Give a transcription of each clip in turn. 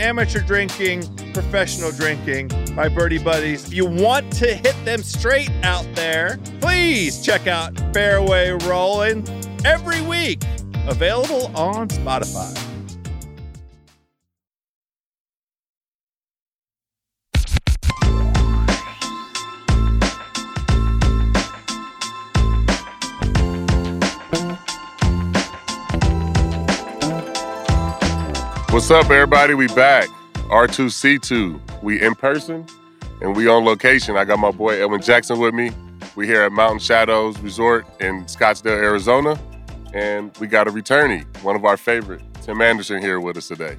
amateur drinking, professional drinking, my birdie buddies. If you want to hit them straight out there, please check out Fairway Rolling every week. Available on Spotify. What's up, everybody? We back. R2C2. We in person and we on location. I got my boy Edwin Jackson with me. We here at Mountain Shadows Resort in Scottsdale, Arizona. And we got a returnee, one of our favorite, Tim Anderson, here with us today.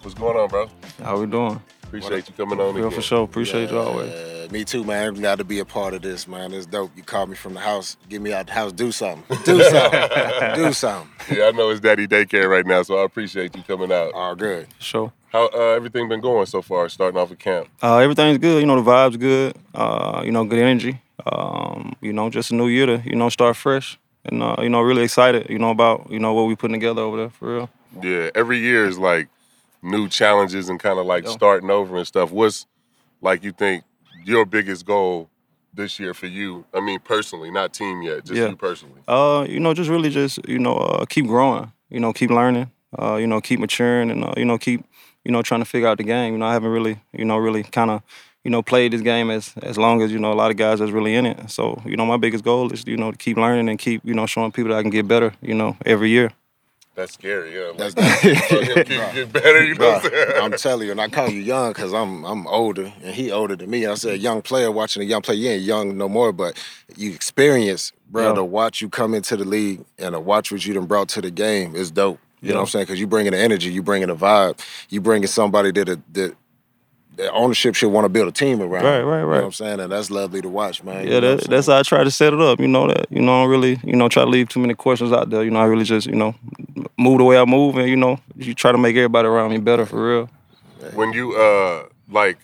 What's going on, bro? How we doing? Appreciate you coming on again. for sure. Appreciate you always. Me too, man. I'm glad to be a part of this, man. It's dope. You called me from the house. Get me out the house. Do something. Do something. Do something. Yeah, I know it's daddy daycare right now, so I appreciate you coming out. All good. Sure. How uh, everything been going so far, starting off at camp? Uh, everything's good. You know, the vibe's good. Uh, you know, good energy. Um, you know, just a new year to, you know, start fresh. And, uh, you know, really excited, you know, about, you know, what we putting together over there for real. Yeah, every year is like new challenges and kind of like Yeah. starting over and stuff. What's like you think your biggest goal this year for you? I mean, personally, not team yet, just Yeah. you personally. Uh, you know, just really just, you know, uh, keep growing, you know, keep learning, uh, you know, keep maturing and, uh, you know, keep, you know, trying to figure out the game. You know, I haven't really, you know, really kind of, you know, played this game as as long as, you know, a lot of guys that's really in it. So, you know, my biggest goal is, you know, to keep learning and keep, you know, showing people that I can get better, you know, every year. That's scary, yeah. That's Like, keep get better, you know what I'm I'm telling you, and I call you young because I'm I'm older and he older than me. I said young player watching a young player. You ain't young no more, but you experience, bro. Yeah. To watch you come into the league and to watch what you done brought to the game is dope. You know what I'm saying? Because you bringing the energy, you bringing the vibe, you bringing somebody that that that ownership should want to build a team around. Right, right, right. You know right. what I'm saying? And that's lovely to watch, man. You Yeah, know that, that's how I try to set it up. You know that. You know, I don't really, you know, try to leave too many questions out there. You know, I really just, you know, move the way I move, and you know, you try to make everybody around me better for real. when you uh like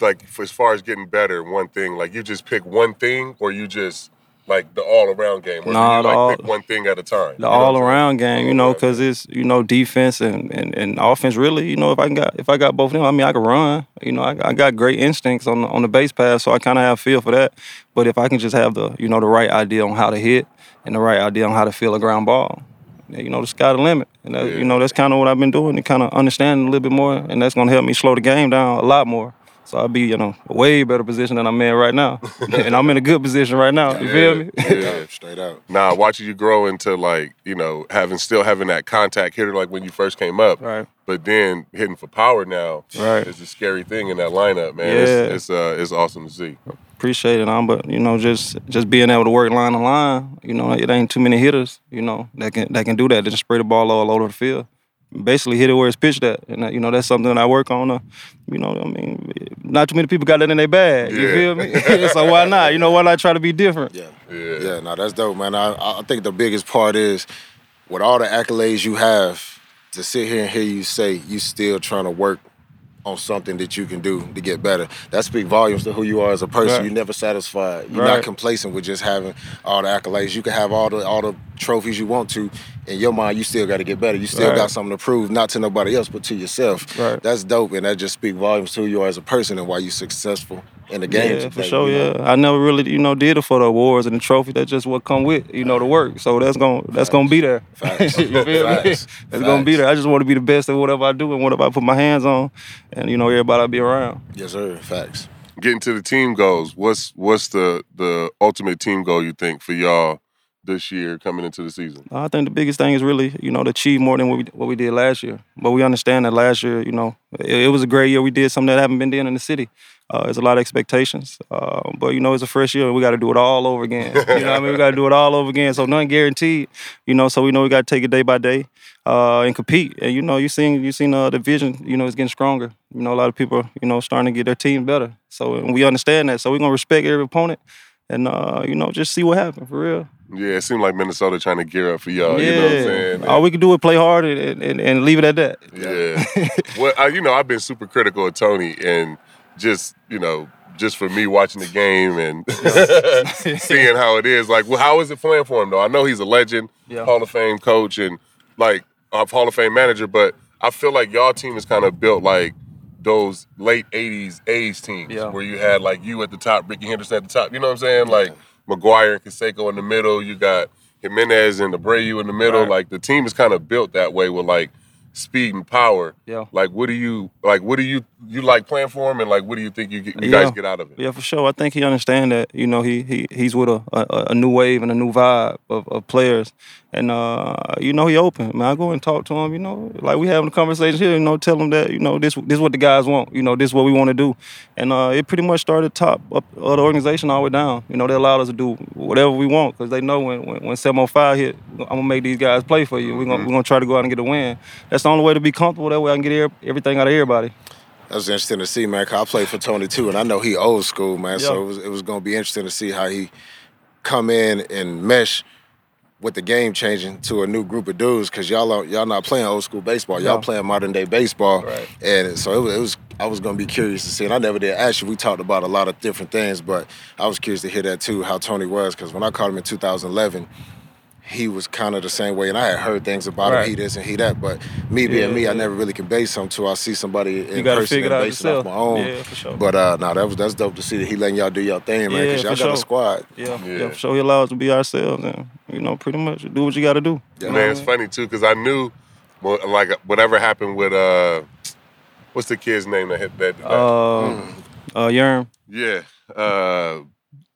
like for as far as getting better, one thing, like you just pick one thing or you just like the all around game, or do Nah, you like all- pick one thing at a time. The You know what I'm all around game, you know, because it's you know defense and, and, and offense. Really, you know, if I can got if I got both of them, I mean, I can run. You know, I, I got great instincts on the, on the base pass, so I kind of have feel for that. But if I can just have the you know the right idea on how to hit and the right idea on how to feel a ground ball, you know, the sky the limit. And that, Yeah. you know, that's kind of what I've been doing to kind of understand a little bit more, and that's gonna help me slow the game down a lot more. So I'll be, you know, a way better position than I'm in right now, and I'm in a good position right now. You feel me? Yeah. Yeah, straight out. Nah, watching you grow into like, you know, having still having that contact hitter like when you first came up. Right. But then hitting for power now Right. is a scary thing in that lineup, man. Yeah. It's it's uh it's awesome to see. appreciate it, um, but you know, just just being able to work line to line, you know, it ain't too many hitters, you know, that can that can do that. They just spray the ball all over the field. Basically, hit it where it's pitched at, and uh, you know that's something that I work on. Uh, you know, I mean, not too many people got that in their bag. You feel me? so why not? You know, why not try to be different? Yeah. Yeah. Yeah, no, that's dope, man. I, I think the biggest part is with all the accolades you have, to sit here and hear you say you still trying to work on something that you can do to get better. That speaks volumes to who you are as a person. Right. You're never satisfied. You're Right. not complacent with just having all the accolades. You can have all the all the trophies you want to. In your mind, you still got to get better. You still Right. got something to prove, not to nobody else, but to yourself. That's dope, and that just speaks volumes to who you are as a person and why you're successful in the game. Yeah, for today, sure. you know? Yeah, I never really, you know, did it for the awards and the trophy. That's just what come with, you know, the work. So that's gonna that's gonna be there. Facts. you feel me? Facts. Gonna be there. I just want to be the best at whatever I do and whatever I put my hands on, and you know, everybody I be around. Yes, sir. Facts. Getting to the team goals, what's what's the the ultimate team goal you think for y'all this year coming into the season? Uh, I think the biggest thing is really, you know, to achieve more than what we what we did last year. But we understand that last year, you know, it, it was a great year. We did something that haven't been done in the city. Uh, there's a lot of expectations, uh, but you know, it's a fresh year. We got to do it all over again. You know, what I mean, we got to do it all over again. So nothing guaranteed. You know, so we know we got to take it day by day uh, and compete. And you know, you seen you seen uh, the vision. You know, it's getting stronger. You know, a lot of people, you know, starting to get their team better. So and we understand that. So we're gonna respect every opponent, and uh, you know, just see what happens for real. Yeah, it seemed like Minnesota trying to gear up for y'all. Yeah. You know what I'm saying? All we can do is play hard and, and, and leave it at that. Yeah. well, I, you know, I've been super critical of Tony and just, you know, just for me watching the game and seeing how it is. Like, well, how is it playing for him though? I know he's a legend, yeah. Hall of Fame coach, and like a Hall of Fame manager, but I feel like y'all team is kind of built like those late '80s A's teams, yeah. where you had like you at the top, Rickey Henderson at the top. You know what I'm saying? Like McGwire and Canseco in the middle. You got Jimenez and Abreu in the middle. Right. Like the team is kind of built that way with like speed and power. Yeah. Like, what do you like? What do you you like playing for him, and like, what do you think you, get, you yeah. guys get out of it? Yeah, for sure. I think he understand that. You know, he he he's with a, a, a new wave and a new vibe of, of players, and uh, you know he open. Man, I go and talk to him. You know, like we having a conversation here. You know, tell him that you know this this is what the guys want. You know, this is what we want to do, and uh, it pretty much started top up of the organization all the way down. You know, they allowed us to do whatever we want because they know when when, when 705 hit, I'm gonna make these guys play for you. We're gonna mm-hmm. we're gonna try to go out and get a win. That's the only way to be comfortable. That way I can get everything out of everybody. That was interesting to see, man. Cause I played for Tony too, and I know he old school, man. So it was it was gonna be interesting to see how he come in and mesh with the game changing to a new group of dudes because y'all are, y'all not playing old school baseball. Y'all playing modern day baseball, right. and so it was, it was, I was gonna be curious to see. And I never did. Actually, we talked about a lot of different things, but I was curious to hear that too, how Tony was because when I called him in 2011 he was kind of the same way, and I had heard things about right. him, he this and he that. But me being yeah, me, yeah. I never really can base something until I see somebody in person and base it off my own. Yeah, for sure. But uh, no, that was that's dope to see that he letting y'all do your thing, man, Yeah, because y'all got sure. a squad. Yeah, yeah, yeah, for sure. He allows us to be ourselves, and you know, pretty much do what you got to do. Yeah. Man, it's funny too, because I knew, like whatever happened with uh, what's the kid's name that hit that? that uh, mm. uh, Yerm. Yeah. Uh, the,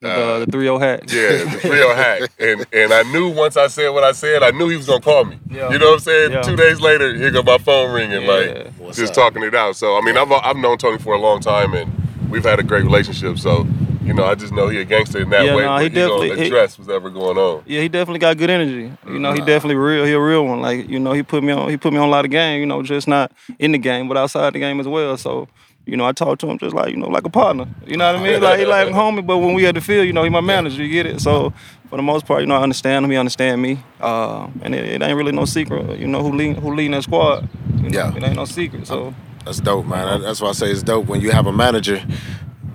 uh, the 3 hack. Yeah, the 3 hack. And and I knew once I said what I said, I knew he was gonna call me. Yeah. You know what I'm saying? Yeah. Two days later, here go my phone ringing, yeah. like What's just up? talking it out. So I mean, I've I've known Tony for a long time, and we've had a great relationship. So you know, I just know he a gangster in that yeah, way. No, he definitely he address he, what's ever going on. Yeah, he definitely got good energy. You know, he definitely real. He a real one. Like you know, he put me on. He put me on a lot of game. You know, just not in the game, but outside the game as well. So you know, I talk to him just like, you know, like a partner. You know what I mean? Like he like homie, but when we at the field, you know, he my manager, you get it? So for the most part, you know, I understand him, he understand me. Uh, and it, it, ain't really no secret, you know, who lead who leading that squad. You know, yeah. It ain't no secret. So that's dope, man. That's why I say it's dope when you have a manager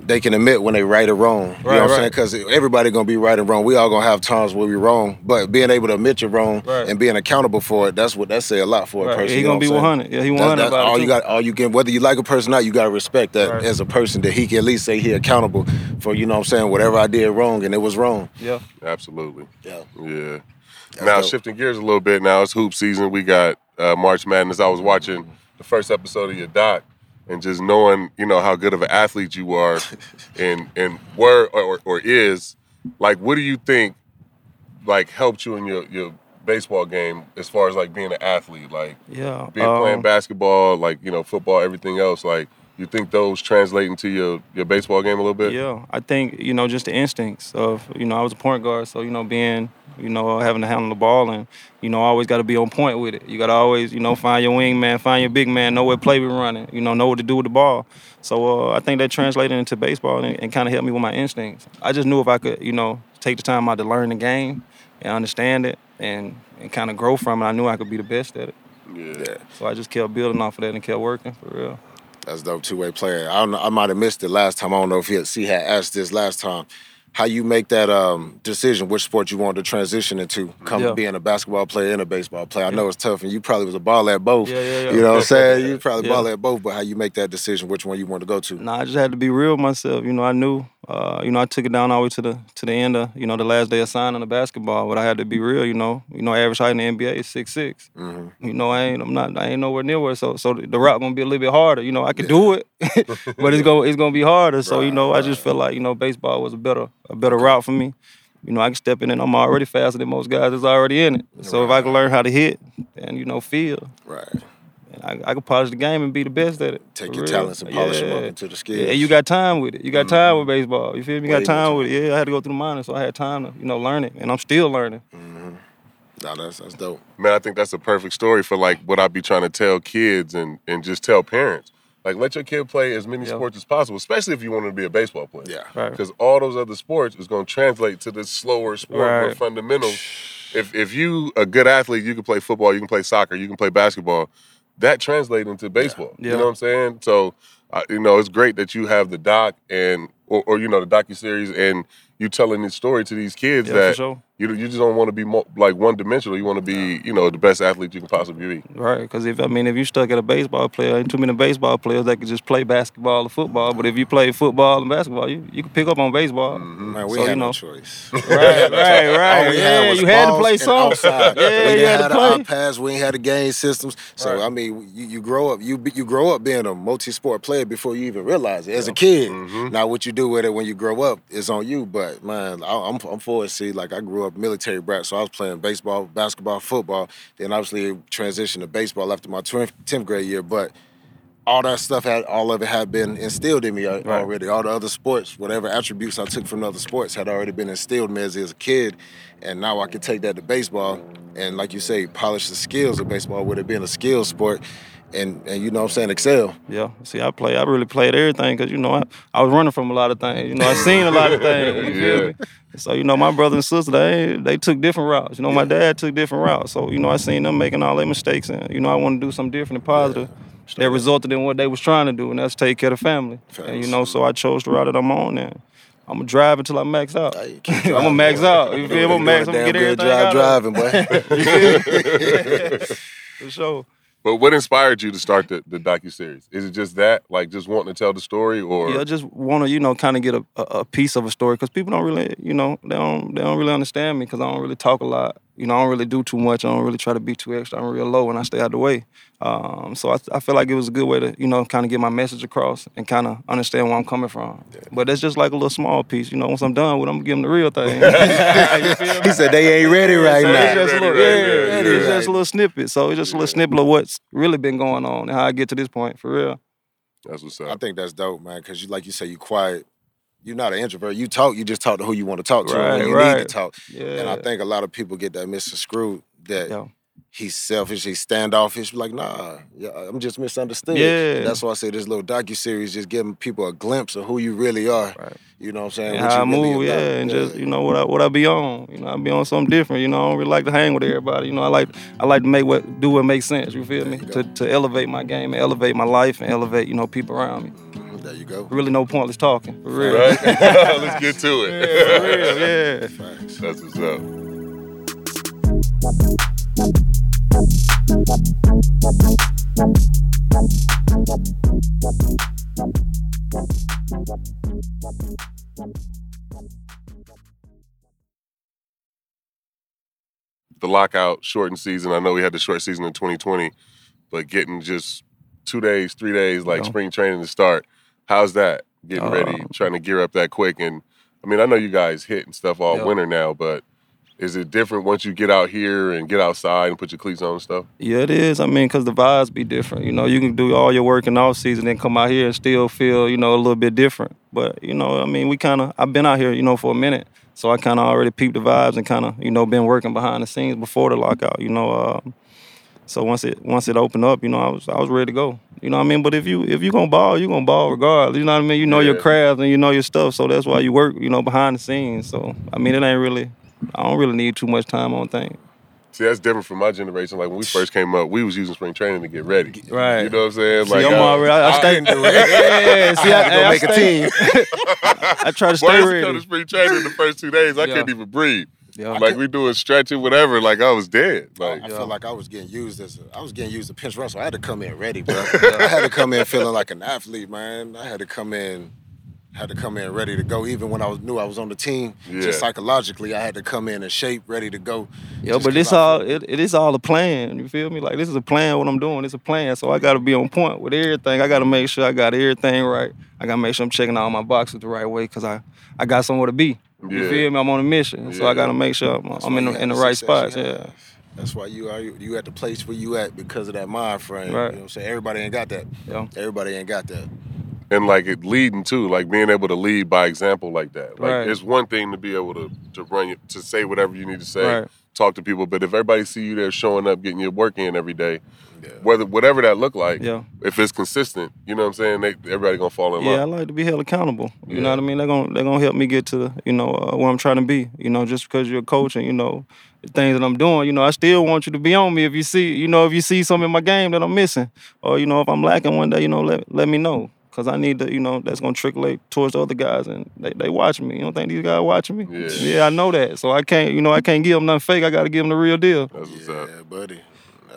they can admit when they right or wrong. You right, know what right. I'm saying? Because everybody gonna be right and wrong. We all gonna have times where we wrong, but being able to admit you're wrong right. and being accountable for it, that's what that say a lot for a person. Yeah, he gonna be 100. Yeah, he 100 that's, that's all you got. All you can, whether you like a person or not, you gotta respect that as a person that he can at least say he accountable for. You know what I'm saying? Whatever I did wrong and it was wrong. Yeah, absolutely. Yeah, yeah. That's now dope. shifting gears a little bit. Now it's hoop season. We got uh, March Madness. I was watching the first episode of your doc and just knowing you know how good of an athlete you are and and were or, or is like what do you think like helped you in your your baseball game as far as like being an athlete? Like yeah being um, playing basketball like you know football everything else like you think those translate into your, your baseball game a little bit? Yeah, I think you know just the instincts of you know I was a point guard, so you know being you know having to handle the ball and you know always got to be on point with it. You got to always you know find your wing man, find your big man, know what play we running, you know know what to do with the ball. So uh, I think that translated into baseball and, and kind of helped me with my instincts. I just knew if I could you know take the time out to learn the game and understand it and and kind of grow from it, I knew I could be the best at it. Yeah. So I just kept building off of that and kept working for real. That's dope two way player. I don't know, I might have missed it last time. I don't know if he had, he had asked this last time. How you make that um, decision, which sport you want to transition into, come yeah. being a basketball player and a baseball player. I know it's tough, and you probably was a ball at both. Yeah, yeah, yeah. You know what I'm saying? You probably ball at both, but how you make that decision, which one you want to go to? Nah, I just had to be real with myself. You know, I knew uh, you know, I took it down all the way to the to the end of you know the last day of signing the basketball, but I had to be real. You know, you know, average height in the NBA is six mm-hmm. You know, I ain't I'm not I ain't nowhere near where so so the route gonna be a little bit harder. You know, I could yeah. do it, but it's gonna it's gonna be harder. So you know, I just feel like you know baseball was a better a better route for me. you know, I can step in and I'm already faster than most guys that's already in it. So if I can learn how to hit and you know feel, Right. And I, I can polish the game and be the best at it. Take your real. talents and polish them up into the skills. Yeah, and you got time with it. You got time with baseball. You feel me? You got time with it. Yeah, I had to go through the minors, so I had time to, you know, learn it. And I'm still learning. Mm-hmm. Nah, that's that's dope. Man, I think that's a perfect story for like what I'd be trying to tell kids and and just tell parents. Like, let your kid play as many Yeah. sports as possible, especially if you want to be a baseball player. Yeah. Right. Because all those other sports is going to translate to this slower sport, more Right. fundamentals. If if you a good athlete, you can play football, you can play soccer, you can play basketball. That translates into baseball. You Yeah. know what I'm saying? So, uh, you know, it's great that you have the doc and or, or you know the docu series and you telling this story to these kids Yeah, that sure. you you just don't want to be mo- like one dimensional. You want to be you know the best athlete you can possibly be. Right, because if I mean, if you stuck at a baseball player, ain't too many baseball players that could just play basketball or football. But if you play football and basketball, you, you can pick up on baseball. Man, we So, you had no know. choice. Right, right, right. All we yeah, had you had to play and some. outside. Yeah, we you didn't had have to the play. iPads. We ain't had the game systems. So Right. I mean, you, you grow up. You you grow up being a multi-sport player before you even realize it. As a kid, Mm-hmm. now what you do with it when you grow up is on you. But man, I, I'm I'm for it. See, like I grew up military brat, so I was playing baseball, basketball, football. Then obviously transitioned to baseball after my 10th grade year. But all that stuff had all of it had been instilled in me uh, Right. already. All the other sports, whatever attributes I took from other sports, had already been instilled in me as, as a kid, and now I can take that to baseball and, like you say, polish the skills of baseball with it being a skill sport, and and you know what I'm saying excel. Yeah. See, I play. I really played everything because you know I, I was running from a lot of things. You know, I seen a lot of things. Yeah. So you know, my brother and sister they they took different routes. You know, my dad took different routes. So you know, I seen them making all their mistakes, and you know, I want to do something different and positive. that resulted in what they was trying to do, and that's take care of the family. And you know, so I chose the route that I'm on, and I'm gonna drive until I max out. I'm gonna max out. You feel me? I'm gonna max. I'm gonna get everything good out drive driving, boy. For sure. But what inspired you to start the, the docu series? Is it just that, like just wanting to tell the story, or Yeah, I just want to, you know, kind of get a, a, piece of a story because people don't really, you know, they don't they don't really understand me because I don't really talk a lot. You know, I don't really do too much. I don't really try to be too extra. I'm real low and I stay out the way. Um, so I, I feel like it was a good way to, you know, kind of get my message across and kind of understand where I'm coming from. But that's just like a little small piece. You know, once I'm done with, it, I'm gonna give them the real thing. You feel me? he said they ain't ready right So now. it's just a little, ready, yeah, ready, it's just a little snippet. So it's just a little snippet of what's really been going on and how I get to this point for real. that's what's up. I think that's dope, man. Because you, like you say, you quiet. You're not an introvert. You talk. You just talk to who you want to talk to Right, when you need to right. talk. Yeah. And I think a lot of people get that misconstrued that Yeah. he's selfish, he's standoffish. Like, nah, yeah, I'm just misunderstood. Yeah. And that's why I say this little docu series just giving people a glimpse of who you really are. Right. You know what I'm saying? and What how I really move, about. yeah, and just you know what I what I be on. You know, I be on something different. You know, I don't really like to hang with everybody. You know, I like I like to make what do what makes sense. You feel me? you To to elevate my game and elevate my life and elevate you know people around me. There you go. Really, no pointless talking. For real. Right? Let's get to Yeah, it. for real. Yeah. Facts. That's what's up. The lockout shortened season. I know we had the short season in 2020, but getting just two days, three days, like Yeah. spring training to start. How's that? Getting ready, Um, trying to gear up that quick. And I mean, I know you guys hit and stuff all winter now, but is it different once you get out here and get outside and put your cleats on and stuff? Yeah, it is. I mean, because the vibes be different. You know, you can do all your work in off season and come out here and still feel, you know, a little bit different. But you know, I mean, we kind of I've been out here, you know, for a minute, so I kind of already peeped the vibes and kind of, you know, been working behind the scenes before the lockout. You know, um, so once it once it opened up, you know, I was I was ready to go. You know what I mean? But if you if you gonna ball, you gonna ball regardless. You know what I mean? You know your Yeah. craft and you know your stuff, so that's why you work, you know, behind the scenes. So I mean, it ain't really. I don't really need too much time on things. See, that's different from my generation. Like when we first came up, we was using spring training to get ready. Right. You know what I'm saying? See, Like I'm already. I, I I stay. do Yeah, see, I, go I make a stay- team. I try to I stay used to come to spring training the first two days. I Yeah. couldn't even breathe. Yeah. Like we doing stretching, whatever. Like I was dead. Like I feel like I was getting used as a, I was getting used to pinch run, so I had to come in ready, bro. I had to come in feeling like an athlete, man. I had to come in, had to come in ready to go. Even when I was knew I was on the team, Yeah. just psychologically, I had to come in in shape, ready to go. Yo, Just but 'cause this all it, it is all a plan. You feel me? Like this is a plan. What I'm doing, it's a plan. So I got to be on point with everything. I got to make sure I got everything right. I got to make sure I'm checking all my boxes the right way because I I got somewhere to be. You Yeah. feel me? I'm on a mission, so I gotta make sure I'm, I'm in the, in the the right success spots. Yeah. That's why you are you at the place where you at because of that mind frame. Right. You know what I'm saying? Everybody ain't got that. Yeah. Everybody ain't got that. and like it leading too, like being able to lead by example like that. Like Right. it's one thing to be able to to run your, to say whatever you need to say, Right. Talk to people, but if everybody see you there showing up, getting your work in every day, Yeah. whether whatever that look like, Yeah. if it's consistent, you know what I'm saying? They, everybody gonna fall in Yeah, I like to be held accountable. You Yeah. know what I mean? They're gonna they're gonna help me get to you know uh, where I'm trying to be. You know, just because you're a coach and you know the things that I'm doing. You know, I still want you to be on me if you see you know if you see something in my game that I'm missing, or you know if I'm lacking one day, you know let let me know. Cause I need to, you know, that's gonna trickle towards the other guys, and they, they watch me. You don't think these guys watching me? Yeah. I know that. So I can't, you know, I can't give them nothing fake. I got to give them the real deal. That's what's Yeah, up. buddy.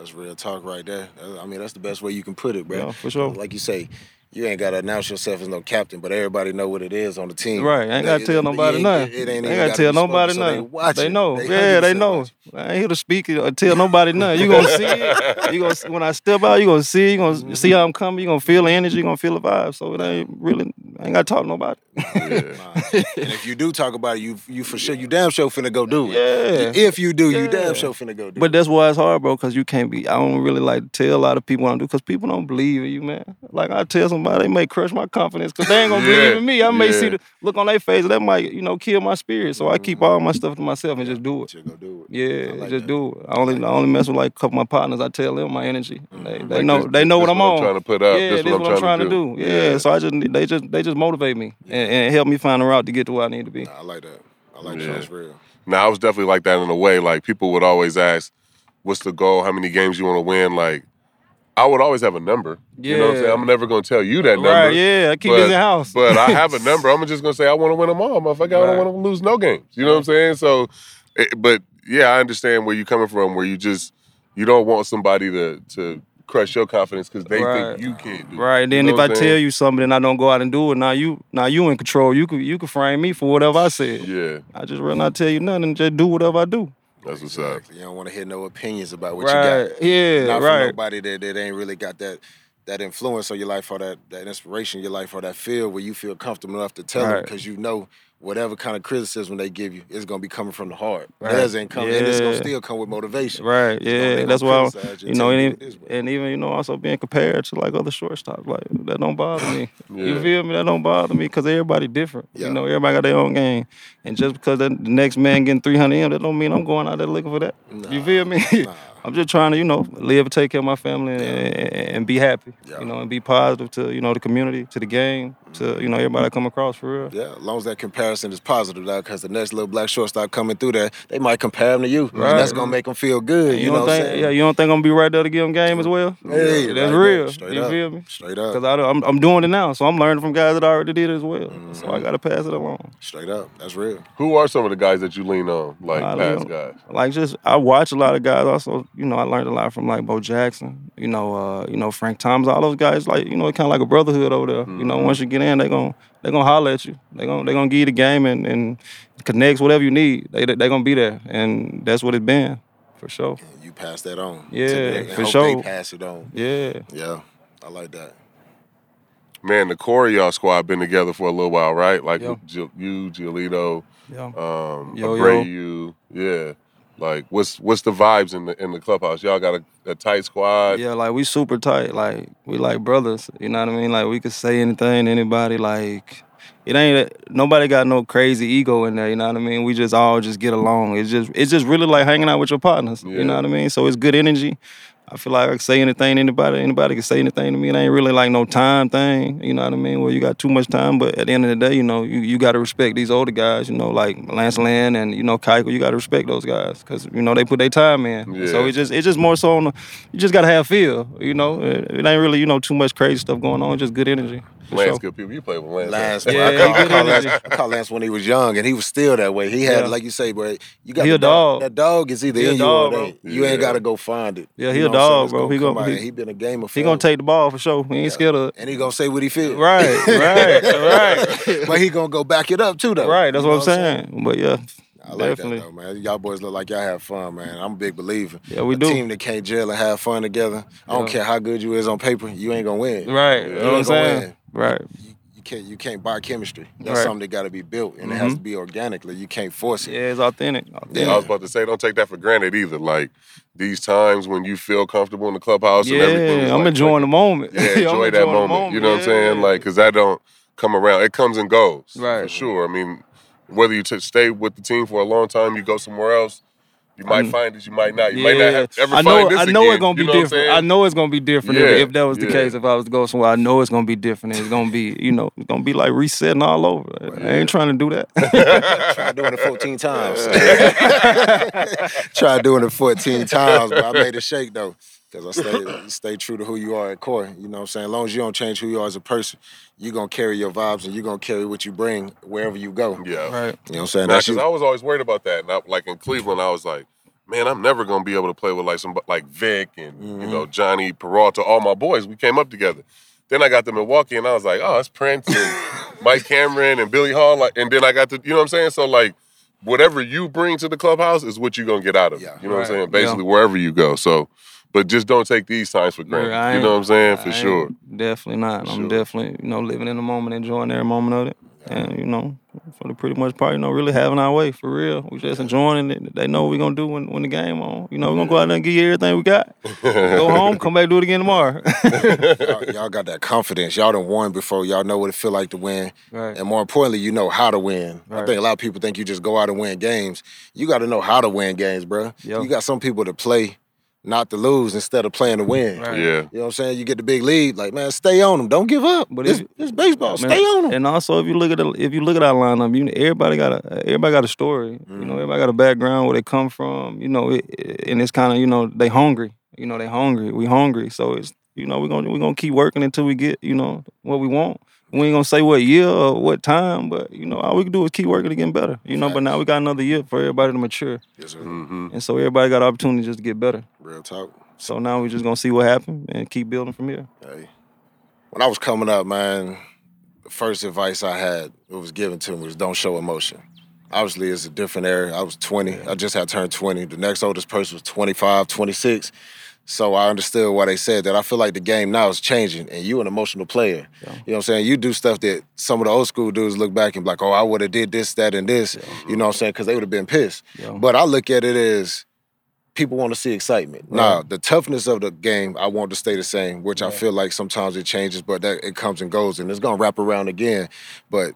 That's real talk right there. I mean, that's the best way you can put it, bro. Yeah, for sure. Like you say, you ain't gotta announce yourself as no captain, but everybody know what it is on the team. Right, I ain't gotta It- tell nobody nothing. It, it ain't ain't gotta gotta tell spoken, nobody so nothing. They, They know. They yeah, they know. watch I ain't here to speak it or tell nobody nothing. You gonna see it. You gonna when I step out, you gonna see. You Mm-hmm. gonna see how I'm coming. You gonna feel the energy. You gonna feel the vibe. So it ain't really. I ain't gotta talk to nobody. Yeah. And if you do talk about it, you you for sure you damn sure finna go do it. Yeah. If you do, you Yeah. damn sure finna go do But it. But that's why it's hard, bro, because you can't be. I don't really like to tell a lot of people what I do because people don't believe in you, man. Like I tell somebody, they may crush my confidence because they ain't gonna Yeah, believe in me. I may see the look on their face that might, you know, kill my spirit. So I keep all mm-hmm. my stuff to myself and just do it. Just go do it. Yeah, like just that. do it. I only I only mess with like a couple of my partners. I tell them my energy. Mm-hmm. They, they Like know this- they know what I'm what on. trying to put up. Yeah, This this what I'm trying to do. Yeah. Yeah. so I just they just they just motivate me and, and help me find a route to get to where I need to be. Nah, I like that. I like Yeah. that. That's real. Now I was definitely like that in a way. Like people would always ask, "What's the goal? How many games you want to win?" Like I would always have a number. You know what I'm saying? Yeah. I'm never gonna tell you that number. Right? Yeah, I keep but, this in the house. but I have a number. I'm just gonna say I want to win them all, motherfucker. I don't want to lose no games. You know what I'm saying? So, it, but yeah, I understand where you're coming from. Where you just you don't want somebody to to crush your confidence because they Right. think you can't do. it. Right. You Then know if I I'm tell you something and I don't go out and do it, now you now you in control. You could you could frame me for whatever I said. yeah, I just rather not tell you nothing and just do whatever I do. that's what's up. You don't want to hear no opinions about what right. you got. Yeah. Not from right. nobody that, that ain't really got that that influence on your life or that, that inspiration in your life or that feel where you feel comfortable enough to tell them because you know whatever kind of criticism they give you is gonna be coming from the heart. Right. Theirs ain't coming and it's gonna still come with motivation. Right. It's Yeah. That's why you know, and even, what it is, but- and even you know also being compared to like other shortstops, like that don't bother me. Yeah. You feel me? That don't bother me because everybody different. Yeah. You know, everybody got their own game, and just because the the next man getting 300 M, that don't mean I'm going out there looking for that. you feel me? nah. I'm just trying to, you know, live and take care of my family and, and, and be happy. Yeah. You know, and be positive to you know the community, to the game, to mm-hmm. you know everybody I come across for real. Yeah, as long as that comparison is positive, though, because the next little black shortstop coming through there, they might compare him to you, Right. and that's gonna make them feel good. You, You, know what I'm think? saying? Yeah, you don't think I'm gonna be right there to give them game as well? Hey, that's right real. straight you up. feel me? Straight up, Because I'm, I'm doing it now, so I'm learning from guys that already did it as well. So I mm-hmm. gotta pass it along. straight up. That's real. Who are some of the guys that you lean on, like I past guys? Like just I watch a lot of guys. Also, you know, I learned a lot from like Bo Jackson. You know, uh, you know Frank Thomas. All those guys, like you know, it's kind of like a brotherhood over there. You know, once you get in, they gon' they gonna holler at you. They gon' they gonna give you the game and, and connects whatever you need. They they gonna be there, and that's what it's been for sure. You pass that on. Yeah, to them, and for hope sure. They pass it on. Yeah, Yeah, I like that. Man, the core of y'all squad been together for a little while, right? Like Yeah. You, Giolito, yeah. um, Yo, yo. Abreu, yeah. Like, what's what's the vibes in the in the clubhouse? Y'all got a, a tight squad. Yeah, like we super tight. Like we like brothers. You know what I mean? Like we could say anything to anybody. Like it ain't nobody got no crazy ego in there. You know what I mean? We just all just get along. It's just it's just really like hanging out with your partners. Yeah. You know what I mean? So it's good energy. I feel like I can say anything to anybody. Anybody can say anything to me. It ain't really like no time thing. You know what I mean? Well, you got too much time. But at the end of the day, you know, you, you got to respect these older guys. You know, like Lance Lynn and you know Keuchel. You got to respect those guys because you know they put their time in. Yeah. So it's just it's just more so on the. You just got to have feel. You know, it, it ain't really you know too much crazy stuff going on. Just good energy. Lance, good people. You play with Lance. Lance, Yeah, I, call, I, call Lance. I call Lance when he was young, and he was still that way. He had, Yeah. like you say, bro, you got He a dog. That dog is either He a in dog, you or it ain't. You ain't got to go find it. Yeah, You he a know what dog, bro. gonna He gonna- he- he been a gamer. He gonna take the ball for sure. He ain't scared of it. and he gonna say what he feel. Right, right, right. but he gonna go back it up too, though. Right, that's what I'm saying. But yeah, I like definitely. that though, man. Y'all boys look like y'all have fun, man. I'm a big believer. Yeah, we a do. team that can't jail and have fun together. I don't Yeah. care how good you is on paper, you ain't gonna win. Right. You You know what I'm ain't gonna saying? win. Right. You, you can't you can't buy chemistry. That's Right. something that got to be built, and it has to mm-hmm. be organically. You can't force it. Yeah, it's authentic. authentic. Yeah, I was about to say, don't take that for granted either. Like these times when you feel comfortable in the clubhouse and everything. Yeah, I'm like- enjoying the moment. Yeah, enjoy that the moment. You know what I'm saying? Like, cause that don't come around. It comes and goes. Right. For sure. I mean, whether you t- stay with the team for a long time, you go somewhere else. You might I'm- find it. You might not. You might not have, ever I know. find this I know again. it's gonna be you know what I'm different. saying? I know it's gonna be different Yeah, if, if that was the yeah. case. If I was to go somewhere, I know it's gonna be different. It's gonna be, you know, it's gonna be like resetting all over. I ain't trying to do that. Tried doing it 14 times. Tried doing it 14 times, but I made a shake though. Because I stay stay true to who you are at core. You know what I'm saying? As long as you don't change who you are as a person, you're gonna carry your vibes and you're gonna carry what you bring wherever you go. yeah. right. You know what I'm saying? Nah, That's 'cause you. I was always worried about that. And I, like in Cleveland, I was like, man, I'm never gonna be able to play with like some like Vic and you Mm-hmm. know Jhonny Peralta, all my boys. We came up together. Then I got to Milwaukee, and I was like, oh, it's Prince and Mike Cameron and Billy Hall. Like, and then I got to, you know what I'm saying? So like, whatever you bring to the clubhouse is what you're gonna get out of it. Yeah. You know what I'm saying? Basically, wherever you go. So, but just don't take these times for granted. I you know what I'm saying? For sure. Definitely not. For I'm sure. definitely, you know, living in the moment, enjoying every moment of it. And, you know, for the pretty much part, you know, really having our way for real. We're just enjoying it. They know what we're gonna do when, when the game on. You know, we're gonna go out there and give you everything we got. go home, come back, do it again tomorrow. y'all, y'all got that confidence. Y'all done won before. Y'all know what it feel like to win. right. And more importantly, you know how to win. I think a lot of people think you just go out and win games. You got to know how to win games, bro. Yeah. You got some people to play not to lose instead of playing to win. Right. Yeah. You know what I'm saying? You get the big lead, like man, stay on them. Don't give up. But But it's, if- it's baseball. Man, stay on them. And also, if you look at the, if you look at our lineup, you know, everybody got a everybody got a story. You Mm-hmm. know, everybody got a background where they come from. You know, it, and it's kind of you know they hungry. You know, they hungry. We hungry. So it's you know we're gonna we're gonna keep working until we get you know what we want. We ain't gonna say what year or what time, but you know all we can do is keep working to get better. You know, but now we got another year for everybody to mature, Yes, sir. hmm and so everybody got opportunity just to get better. Real talk. So now we just gonna see what happens and keep building from here. Hey. When I was coming up, man, the first advice I had that was given to me was don't show emotion. Obviously, it's a different era. I was 20. I just had turned 20. The next oldest person was 25, 26. So I understood why they said that. I feel like the game now is changing, and you an emotional player. You know what I'm saying? You do stuff that some of the old school dudes look back and be like, oh, I would have did this, that, and this. You uh-huh. know what I'm saying? Because they would have been pissed. Yeah. But I look at it as people want to see excitement. Now, the toughness of the game, I want to stay the same, which I feel like sometimes it changes, but that it comes and goes, and it's gonna wrap around again. But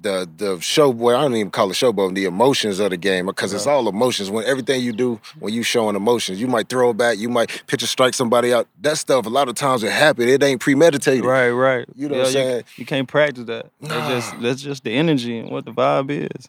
the the show, well, I don't even call it show, but the emotions of the game, because it's all emotions. When everything you do, when you showing emotions, you might throw back, you might pitch a strike somebody out. That stuff, a lot of times it happen. It ain't premeditated. Right, right. You know what I'm Yeah, saying? You, you can't practice that. That's just that's just the energy and what the vibe is.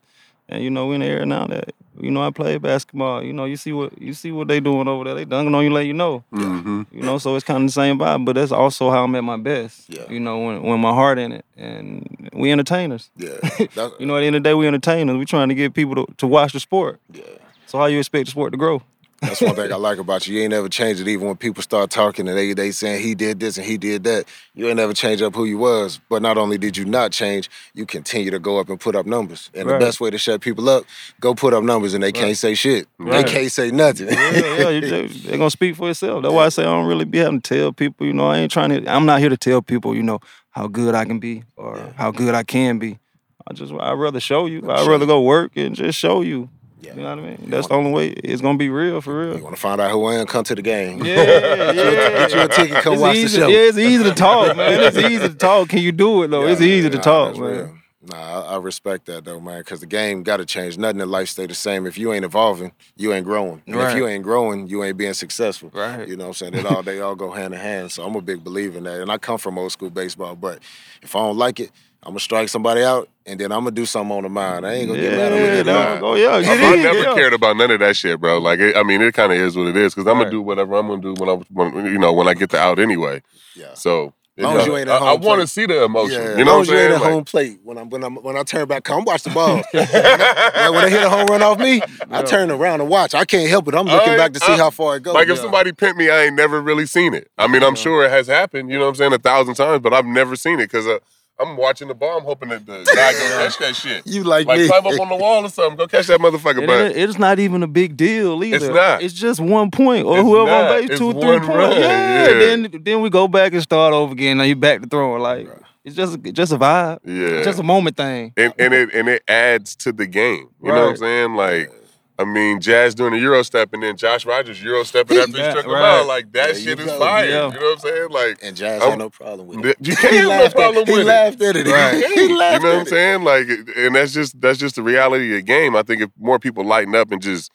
And you know, we in the era now that you know I play basketball. You know, you see what you see what they doing over there. They dunking on you, let you know. hmm You know, so it's kind of the same vibe. But that's also how I'm at my best. Yeah. You know, when when my heart in it, and we entertainers. Yeah. You know, at the end of the day, we entertainers. We trying to get people to, to watch the sport. yeah. So how you expect the sport to grow? That's one thing I like about you. You ain't never changed it, even when people start talking and they they saying he did this and he did that. You ain't never changed up who you was. But not only did you not change, you continue to go up and put up numbers. And Right. the best way to shut people up, go put up numbers, and they can't say shit. Right. They can't say nothing. yeah, yeah, they're gonna speak for itself. That's why I say I don't really be having to tell people. You know, I ain't trying to. I'm not here to tell people. You know how good I can be or how good I can be. I just I'd rather show you. I'd rather go work and just show you. Yeah. You know what I mean? That's the only way it's gonna be real for real. You want to find out who I am? Come to the game. Yeah, yeah. Get you a ticket, come It's watch the easy, show. Yeah, it's easy to talk, man. It's easy to talk. Can you do it though? it's Yeah, easy to nah, talk, man. real. Nah, I, I respect that though, man, because the game got to change. Nothing in life stay the same. If you ain't evolving, you ain't growing. And Right. If you ain't growing, you ain't being successful. Right. You know what I'm saying? It all they all go hand in hand. So I'm a big believer in that. And I come from old school baseball, but if I don't like it, I'm gonna strike somebody out, and then I'm gonna do something on the mind. I ain't gonna get mad. I'm gonna get no, mad. go yeah, I, get I in, never yeah. cared about none of that shit, bro. Like, it, I mean, it kind of is what it is because I'm Right. gonna do whatever I'm gonna do when I, when, you know, when I get the out anyway. Yeah. So, As Long as you ain't at I, I want to see the emotion. Yeah, you know as what long I'm as you ain't saying? at home plate when I'm when I'm when I turn back, come watch the ball. like when they hit a home run off me, I turn around and watch. I can't help it. I'm looking I- back to see I- how far it goes. like if somebody pimped me, I ain't never really seen it. I mean, I'm sure it has happened. You know what I'm saying? A thousand times, but I've never seen it because uh, I'm watching the ball. I'm hoping that the guy go catch that shit. you like, Like me. climb up on the wall or something. Go catch that motherfucker. But it- it's not even a big deal either. It's not. It's just one point or It's whoever not. on base It's two three points. run, Yeah. yeah. Then then we go back and start over again. Now you back to throwing. Like It's just just a vibe. Yeah. Just a moment thing. and and it and it adds to the game. You know what I'm saying? Like, I mean, Jazz doing the Euro step and then Josh Rogers Euro stepping after he Yeah, struck him right. out. Like that There shit is fire. Yeah. You know what I'm saying? Like And Jazz I'm- had no problem with it. you can't have no problem he with it. laughed at it. Right. he You laughed know what I'm saying? Like, and that's just that's just the reality of the game. I think if more people lighten up and just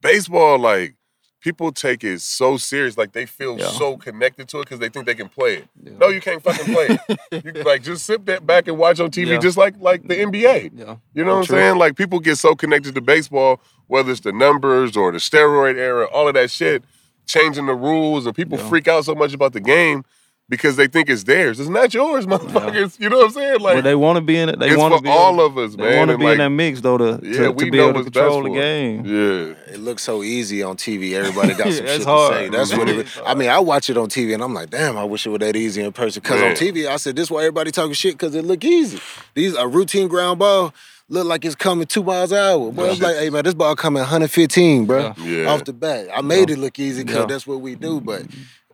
baseball, like people take it so serious, like they feel Yeah. so connected to it because they think they can play it. Yeah. No, you can't fucking play it. You like just sit back and watch on TV, Yeah. just like like the NBA. Yeah. You know oh, what I'm True. saying? Like people get so connected to baseball, whether it's the numbers or the steroid era, all of that shit, changing the rules, and people freak out so much about the game because they think it's theirs. It's not yours, motherfuckers. You know what I'm saying? Like but they want to be in it. They want to be all able, of us, They man. want to be like, in that mix though to, yeah, to, to be able to control the game. Yeah. It looks so easy on TV. Everybody got some shit it's to say. That's what it. It's I mean, I watch it on TV and I'm like, damn, I wish it were that easy in person. Because on TV, I said, this why everybody talking shit because it look easy. These a routine ground ball look like it's coming two miles an hour. But it's like, hey man, this ball coming 115, bro, Yeah. off the bat. I made it look easy because Yeah. that's what we do. But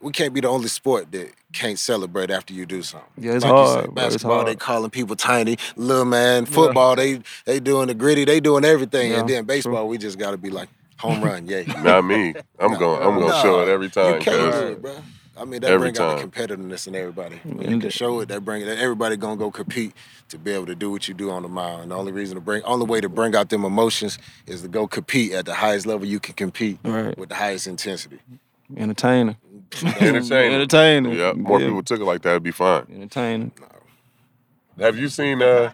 we can't be the only sport that can't celebrate after you do something. Yeah, it's Like you hard, said, bro. It's basketball, they calling people tiny, little man. Football, they they doing the gritty, they doing everything. Yeah, and then true. baseball, we just got to be like home run, yay. Not me. I'm going. I'm going to show it every time. You can't 'cause- do it, bro. I mean, that Every bring out the competitiveness in everybody. When you can show it, that bring that everybody gonna go compete to be able to do what you do on the mound. And the only reason to bring, only way to bring out them emotions is to go compete at the highest level you can compete Right. with the highest intensity. Entertainer. Entertaining. Entertainer. Yeah, more Yeah. people took it like that, it'd be fine. Entertainer. Have you seen? uh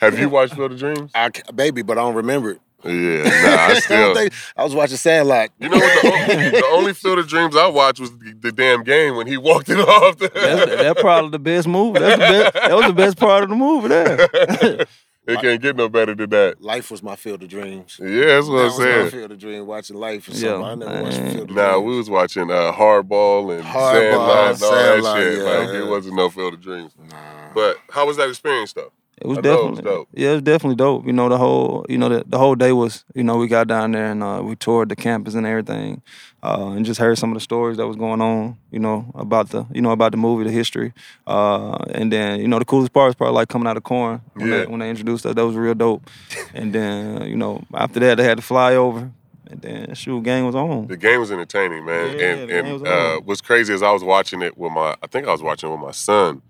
Have you watched Field of Dreams? I, baby, but I don't remember it. Yeah, nah, I I, still. think- I was watching Sandlot. You know what? The only, the only Field of Dreams I watched was the, the damn game when he walked it off. That's, that's probably the best movie. That's the best, that was the best part of the movie there. It can't get no better than that. Life was my field of dreams. Yeah, that's what That I'm was my saying. field of dreams. Watching Life or Yeah, something. I never watched man. Field of dreams. Nah, Dreams. we was watching uh, Hardball and Hardball, Sandlot and all Sandlot, that shit. yeah, like it wasn't no Field of Dreams. Nah. But how was that experience though? It was I know it was definitely dope. Yeah, it was definitely dope. You know, the whole you know the, the whole day was you know we got down there and uh, we toured the campus and everything, uh, and just heard some of the stories that was going on. You know about the you know about the movie, the history, uh, and then you know the coolest part was probably like coming out of corn when, Yeah. they, when they introduced us. That was real dope. and then you know after that they had to fly over, and then shoot game was on. The game was entertaining, man. Yeah, and and was uh, what's crazy is I was watching it with my, I think I was watching it with my son,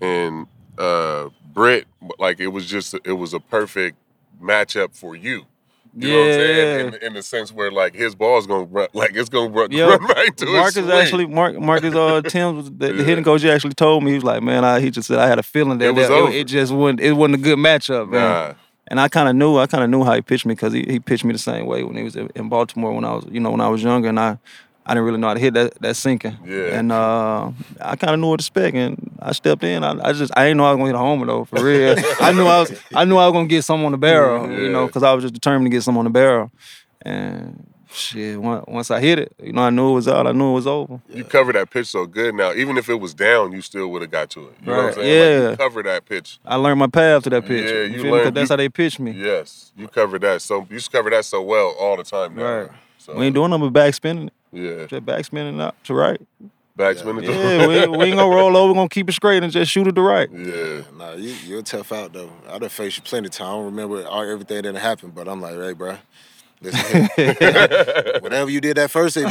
and uh, Britt, like it was just, it was a perfect matchup for you. You know what I'm saying? Yeah. In, in the sense where like his ball's gonna run, like it's gonna run, Yeah, run right to Marcus his swing. actually, Mark, Marcus uh, Thames, was the, the hitting coach, actually told me he was like, man, I, he just said I had a feeling that It was that- over. it, just wasn't, it wasn't a good matchup, man. Nah, And I kind of knew, I kind of knew how he pitched me because he, he pitched me the same way when he was in Baltimore when I was, you know, when I was younger, and I, I didn't really know how to hit that that sinking. Yeah. And uh, I kind of knew what to expect, and I stepped in. I, I just, I didn't know I was gonna hit a homer though, for real. I knew I was, I knew I was gonna get some on the barrel, you know, because I was just determined to get some on the barrel. And shit, once, I hit it, you know, I knew it was out. I knew it was over. you covered that pitch so good. Now, even if it was down, you still would have got to it. You know what I'm Right, saying? Like, yeah. you covered that pitch. I learned my path to that pitch. Yeah, you, you feel me? 'Cause learned- that's you- how they pitch me. Yes, you covered that. So you covered that so well all the time. Now. Right. So, We ain't doing nothing but back spinning it. Yeah, Just back spinning out to right. backspin it. Yeah, we, we ain't gonna roll over. We're gonna keep it straight and just shoot it to right. yeah. Nah, you you're tough out though. I done faced you plenty of time. I don't remember all, everything that happened, but I'm like, hey, bro. Listen. Whatever you did that first you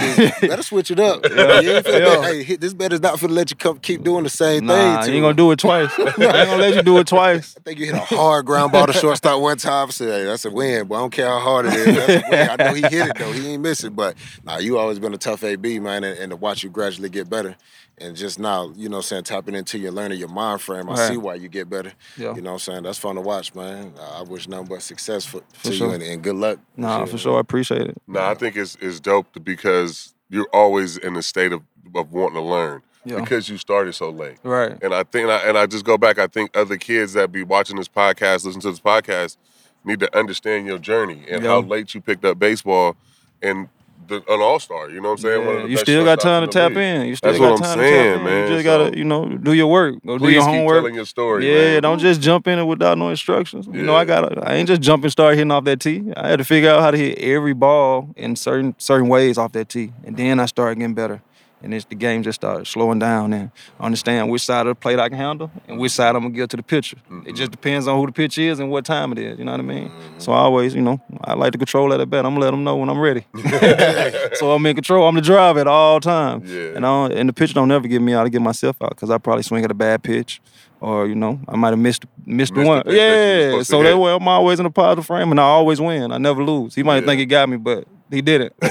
better switch it up. You ain't finna Yeah. hey, hit- this better's not finna let you come, keep doing the same Nah, thing. you to ain't gonna do it twice. I ain't gonna let you do it twice. I think you hit a hard ground ball to shortstop one time. I said, hey, that's a win, but I don't care how hard it is. That's a win. I know he hit it though. He ain't miss it. But nah, you always been a tough AB, man, and, and to watch you gradually get better. And just now, you know I'm saying, tapping into your learning your mind frame, I Right. see why you get better. Yeah. You know what I'm saying? That's fun to watch, man. I I wish nothing but success for, For to sure. you and, and good luck. Nah, Shit, for sure. I appreciate it. No, I think it's it's dope because you're always in a state of, of wanting to learn Yeah. because you started so late. Right. And I think, and I, and I just go back. I think other kids that be watching this podcast, listen to this podcast, need to understand your journey and Yeah. how late you picked up baseball and the, an all star. You know what I'm saying? Yeah, you still got time to tap league. in. You still That's got what I'm time saying, to tap in. man. You just So- gotta, you know, do your work. Go do your homework. telling your story. Yeah, man. don't just jump in it without no instructions. You know, I got I ain't just jumping, start hitting off that tee. I had to figure out how to hit every ball in certain certain ways off that tee. And then I started getting better. And it's the game just started slowing down and understand which side of the plate I can handle and which side I'm gonna give to the pitcher. Mm-hmm. It just depends on who the pitch is and what time it is. You know what I mean? So I always, you know, I like to control that at bat. I'm gonna let them know when I'm ready. so I'm in control. I'm the driver at all times. Yeah. And I and the pitcher don't never get me out. I get myself out because I probably swing at a bad pitch. Or you know, I might have missed missed, Missed the the one. pitch that you was yeah, so that way I'm always in a positive frame, and I always win. I never lose. He might Yeah. think he got me, but he didn't.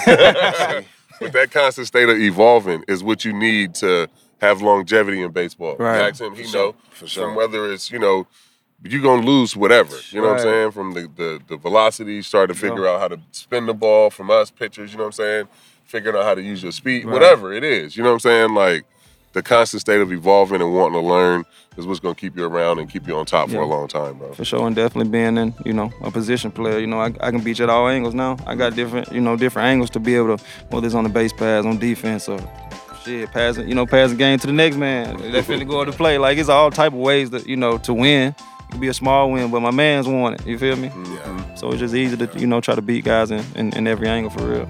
But that constant state of evolving is what you need to have longevity in baseball. Right. Jackson, he For know sure. For sure. from whether it's you know you're gonna lose whatever. You know what I'm saying? From the the, the velocity, start to figure Yeah. out how to spin the ball. From us pitchers, you know what I'm saying? Figuring out how to use your speed, Right. whatever it is. You know what I'm saying? Like the constant state of evolving and wanting to learn is what's gonna keep you around and keep you on top for a long time, bro. For sure, and definitely being in, you know, a position player. You know, I, I can beat you at all angles now. I got different, you know, different angles to be able to, whether it's on the base pass, on defense, or shit, passing, you know, passing game to the next man. That finna go to play. Like it's all type of ways that, you know, to win. It could be a small win, but my man's won it. You feel me? Mm-hmm. So it's just easy to, you know, try to beat guys in, in, in every angle for real.